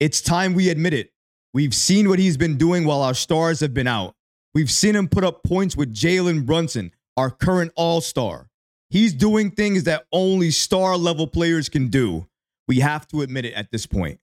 It's time we admit it. We've seen what he's been doing while our stars have been out. We've seen him put up points with Jalen Brunson, our current all star. He's doing things that only star level players can do. We have to admit it at this point.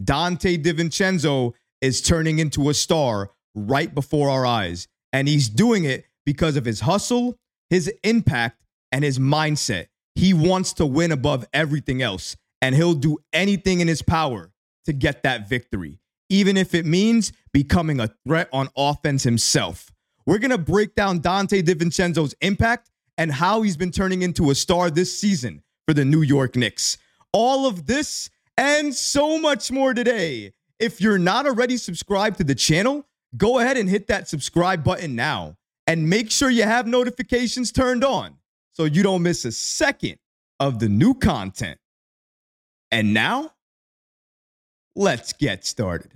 Donte DiVincenzo is turning into a star right before our eyes. And he's doing it because of his hustle, his impact, and his mindset. He wants to win above everything else, and he'll do anything in his power to get that victory, even if it means becoming a threat on offense himself. We're going to break down Donte DiVincenzo's impact and how he's been turning into a star this season for the New York Knicks. All of this and so much more today. If you're not already subscribed to the channel, go ahead and hit that subscribe button now and make sure you have notifications turned on so you don't miss a second of the new content. And now, let's get started.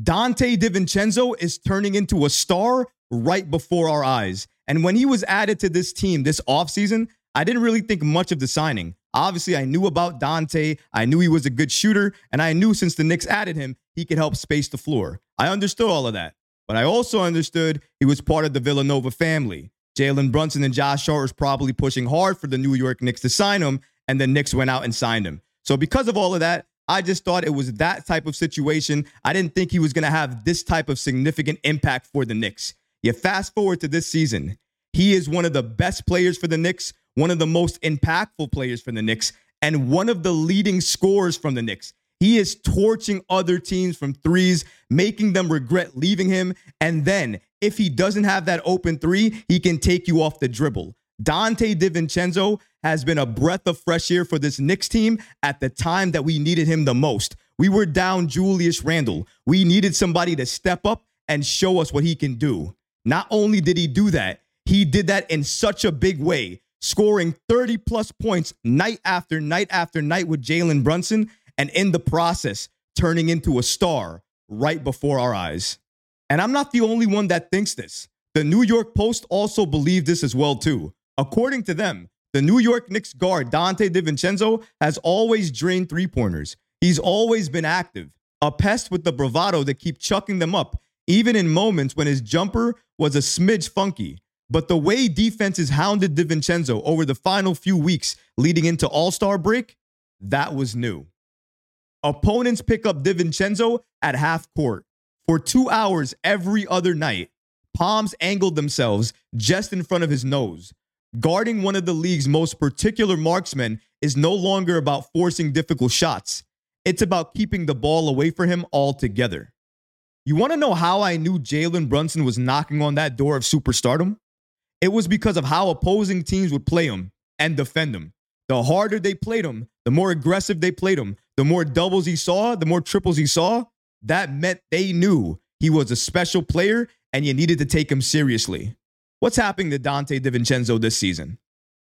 Donte DiVincenzo is turning into a star right before our eyes. And when he was added to this team this offseason, I didn't really think much of the signing. Obviously, I knew about Donte. I knew he was a good shooter. And I knew since the Knicks added him, he could help space the floor. I understood all of that. But I also understood he was part of the Villanova family. Jalen Brunson and Josh Hart was probably pushing hard for the New York Knicks to sign him, and the Knicks went out and signed him. So because of all of that, I just thought it was that type of situation. I didn't think he was going to have this type of significant impact for the Knicks. You fast forward to this season, he is one of the best players for the Knicks, one of the most impactful players for the Knicks, and one of the leading scorers from the Knicks. He is torching other teams from threes, making them regret leaving him. And then, if he doesn't have that open three, he can take you off the dribble. Donte DiVincenzo has been a breath of fresh air for this Knicks team at the time that we needed him the most. We were down Julius Randle. We needed somebody to step up and show us what he can do. Not only did he do that, he did that in such a big way, scoring 30 plus points night after night after night with Jalen Brunson and in the process, turning into a star right before our eyes. And I'm not the only one that thinks this. The New York Post also believed this as well too. According to them, the New York Knicks guard Donte DiVincenzo has always drained three-pointers. He's always been active, a pest with the bravado to keep chucking them up, even in moments when his jumper was a smidge funky. But the way defenses hounded DiVincenzo over the final few weeks leading into All-Star break, that was new. Opponents pick up DiVincenzo at half court. For two hours every other night, palms angled themselves just in front of his nose. Guarding one of the league's most particular marksmen is no longer about forcing difficult shots. It's about keeping the ball away from him altogether. You want to know how I knew Jalen Brunson was knocking on that door of superstardom? It was because of how opposing teams would play him and defend him. The harder they played him, the more aggressive they played him, the more doubles he saw, the more triples he saw, that meant they knew he was a special player and you needed to take him seriously. What's happening to Donte DiVincenzo this season?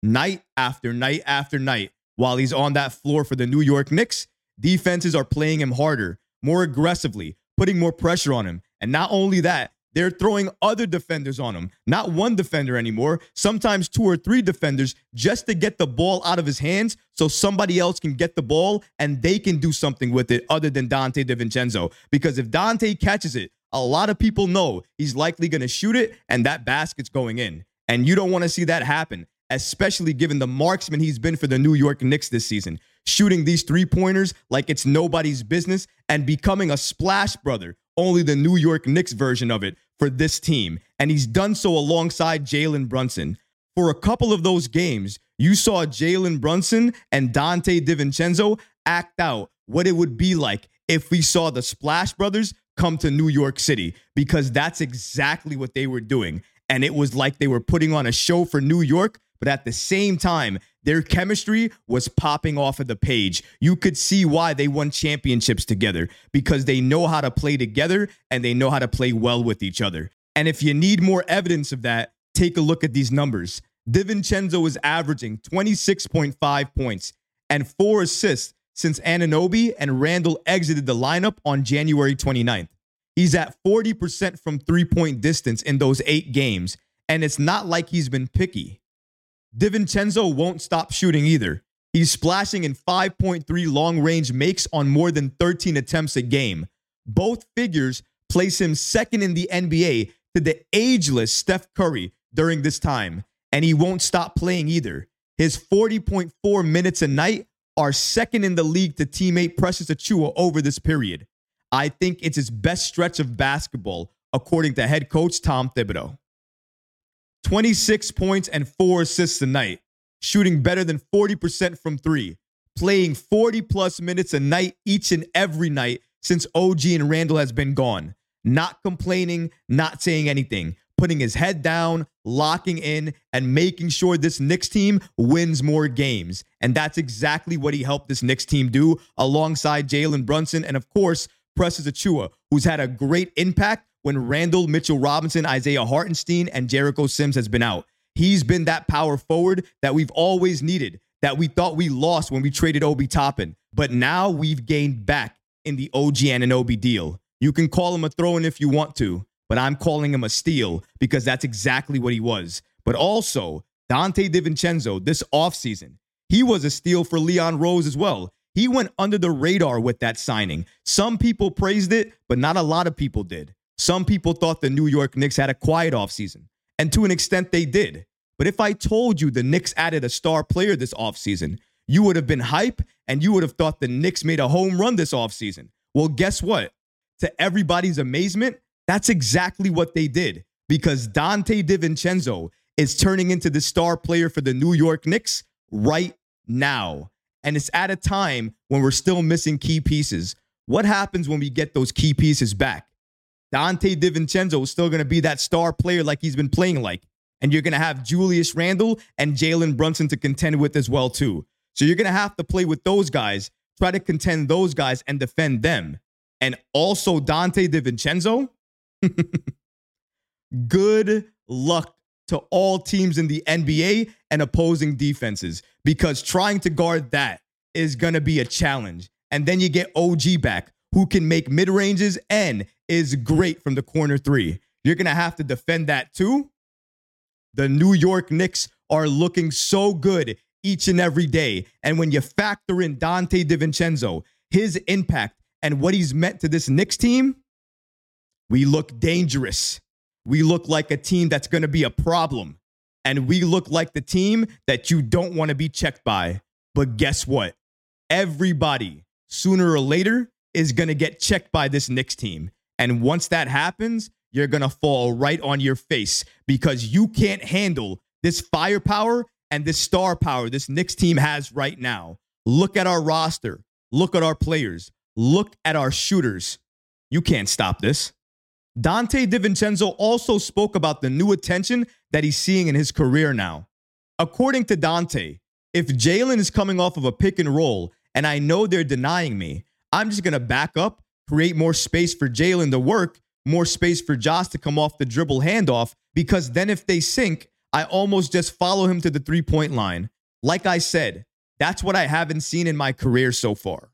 Night after night after night, while he's on that floor for the New York Knicks, defenses are playing him harder, more aggressively, putting more pressure on him. And not only that, they're throwing other defenders on him, not one defender anymore, sometimes two or three defenders, just to get the ball out of his hands so somebody else can get the ball and they can do something with it other than Donte DiVincenzo. Because if Donte catches it, a lot of people know he's likely going to shoot it and that basket's going in. And you don't want to see that happen, especially given the marksman he's been for the New York Knicks this season, shooting these three pointers like it's nobody's business and becoming a splash brother only the New York Knicks version of it for this team. And he's done so alongside Jalen Brunson. For a couple of those games, you saw Jalen Brunson and Donte DiVincenzo act out what it would be like if we saw the Splash Brothers come to New York City, because that's exactly what they were doing. And it was like they were putting on a show for New York, but at the same time, their chemistry was popping off of the page. You could see why they won championships together because they know how to play together and they know how to play well with each other. And if you need more evidence of that, take a look at these numbers. DiVincenzo is averaging 26.5 points and four assists since Anunoby and Randle exited the lineup on January 29th. He's at 40% from three point distance in those eight games, and it's not like he's been picky. DiVincenzo won't stop shooting either. He's splashing in 5.3 long range makes on more than 13 attempts a game. Both figures place him second in the NBA to the ageless Steph Curry during this time, and he won't stop playing either. His 40.4 minutes a night are second in the league to teammate Precious Achiuwa over this period. I think it's his best stretch of basketball, according to head coach Tom Thibodeau. 26 points and four assists tonight, shooting better than 40% from three, playing 40 plus minutes a night each and every night since OG and Randle has been gone. Not complaining, not saying anything, putting his head down, locking in, and making sure this Knicks team wins more games. And that's exactly what he helped this Knicks team do alongside Jalen Brunson and, of course, Precious Achiuwa, who's had a great impact when Randle, Mitchell Robinson, Isaiah Hartenstein, and Jericho Sims has been out. He's been that power forward that we've always needed, that we thought we lost when we traded Obi Toppin. But now we've gained back in the OG Anunoby deal. You can call him a throw in if you want to, but I'm calling him a steal because that's exactly what he was. But also, Donte DiVincenzo this offseason, he was a steal for Leon Rose as well. He went under the radar with that signing. Some people praised it, but not a lot of people did. Some people thought the New York Knicks had a quiet offseason, and to an extent they did. But if I told you the Knicks added a star player this offseason, you would have been hype and you would have thought the Knicks made a home run this offseason. Well, guess what? To everybody's amazement, that's exactly what they did because Donte DiVincenzo is turning into the star player for the New York Knicks right now. And it's at a time when we're still missing key pieces. What happens when we get those key pieces back? Donte DiVincenzo is still going to be that star player like he's been playing like. And you're going to have Julius Randle and Jalen Brunson to contend with as well, too. So you're going to have to play with those guys, try to contend those guys and defend them. And also Donte DiVincenzo. Good luck to all teams in the NBA and opposing defenses because trying to guard that is going to be a challenge. And then you get OG back who can make mid ranges and is great from the corner three. You're going to have to defend that too. The New York Knicks are looking so good each and every day. And when you factor in Donte DiVincenzo, his impact, and what he's meant to this Knicks team, we look dangerous. We look like a team that's going to be a problem. And we look like the team that you don't want to be checked by. But guess what? Everybody, sooner or later, is going to get checked by this Knicks team. And once that happens, you're going to fall right on your face because you can't handle this firepower and this star power this Knicks team has right now. Look at our roster. Look at our players. Look at our shooters. You can't stop this. Donte DiVincenzo also spoke about the new attention that he's seeing in his career now. According to Donte, if Jalen is coming off of a pick and roll and I know they're denying me, I'm just going to back up, create more space for Jalen to work, more space for Josh to come off the dribble handoff, because then if they sink, I almost just follow him to the three point line. Like I said, that's what I haven't seen in my career so far.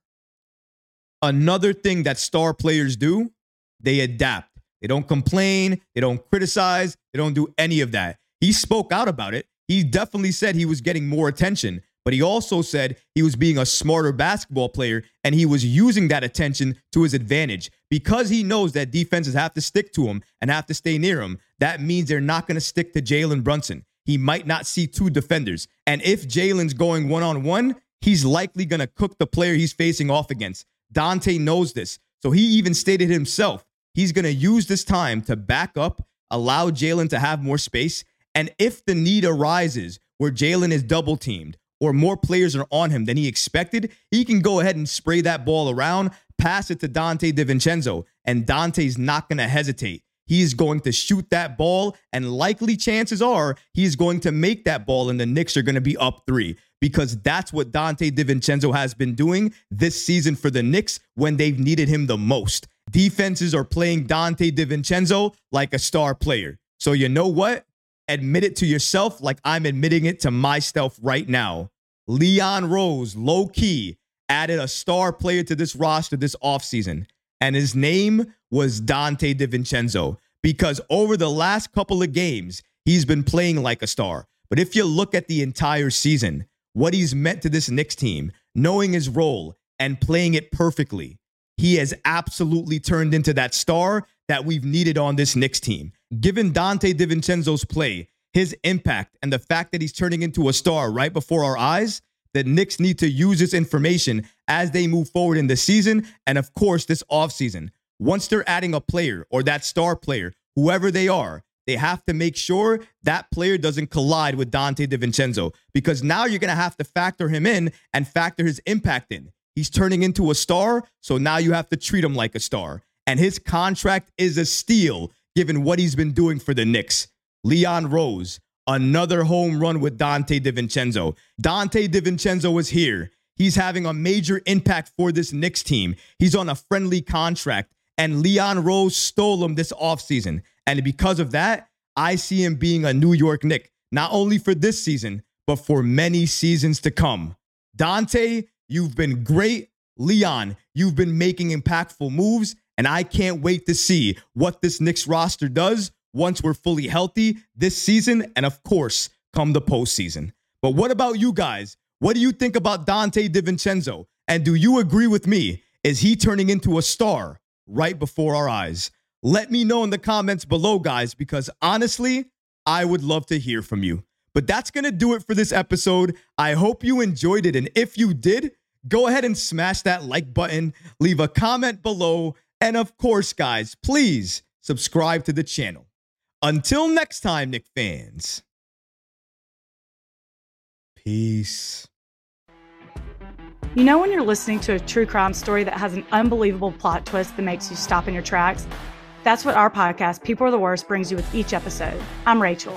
Another thing that star players do, they adapt. They don't complain, they don't criticize, they don't do any of that. He spoke out about it. He definitely said he was getting more attention, but he also said he was being a smarter basketball player and he was using that attention to his advantage because he knows that defenses have to stick to him and have to stay near him. That means they're not going to stick to Jalen Brunson. He might not see two defenders. And if Jalen's going one on one, he's likely going to cook the player he's facing off against. Donte knows this. So he even stated himself he's going to use this time to back up, allow Jalen to have more space. And if the need arises where Jalen is double teamed or more players are on him than he expected, he can go ahead and spray that ball around, pass it to Donte DiVincenzo, and Donte's not going to hesitate. He is going to shoot that ball, and likely chances are he's going to make that ball, and the Knicks are going to be up three because that's what Donte DiVincenzo has been doing this season for the Knicks when they've needed him the most. Defenses are playing Donte DiVincenzo like a star player. So, you know what? admit it to yourself like I'm admitting it to myself right now. Leon Rose, low key, added a star player to this roster this offseason, and his name was Donte DiVincenzo because over the last couple of games, he's been playing like a star. But if you look at the entire season, what he's meant to this Knicks team, knowing his role and playing it perfectly, he has absolutely turned into that star that we've needed on this Knicks team. Given Donte DiVincenzo's play, his impact, and the fact that he's turning into a star right before our eyes, the Knicks need to use this information as they move forward in the season and, of course, this offseason. Once they're adding a player or that star player, whoever they are, they have to make sure that player doesn't collide with Donte DiVincenzo because now you're going to have to factor him in and factor his impact in. He's turning into a star, so now you have to treat him like a star. And his contract is a steal given what he's been doing for the Knicks. Leon Rose, another home run with Donte DiVincenzo. Donte DiVincenzo is here. He's having a major impact for this Knicks team. He's on a friendly contract, and Leon Rose stole him this offseason. And because of that, I see him being a New York Knick, not only for this season, but for many seasons to come. Donte, you've been great. Leon, you've been making impactful moves, and I can't wait to see what this Knicks roster does once we're fully healthy this season, and of course, come the postseason. But what about you guys? What do you think about Donte DiVincenzo? And do you agree with me? Is he turning into a star right before our eyes? Let me know in the comments below, guys, because honestly, I would love to hear from you. But that's going to do it for this episode. I hope you enjoyed it. And if you did, go ahead and smash that like button, leave a comment below. And of course, guys, please subscribe to the channel. Until next time, Knick fans. Peace. You know, when you're listening to a true crime story that has an unbelievable plot twist that makes you stop in your tracks? That's what our podcast, People Are the Worst, brings you with each episode. I'm Rachel.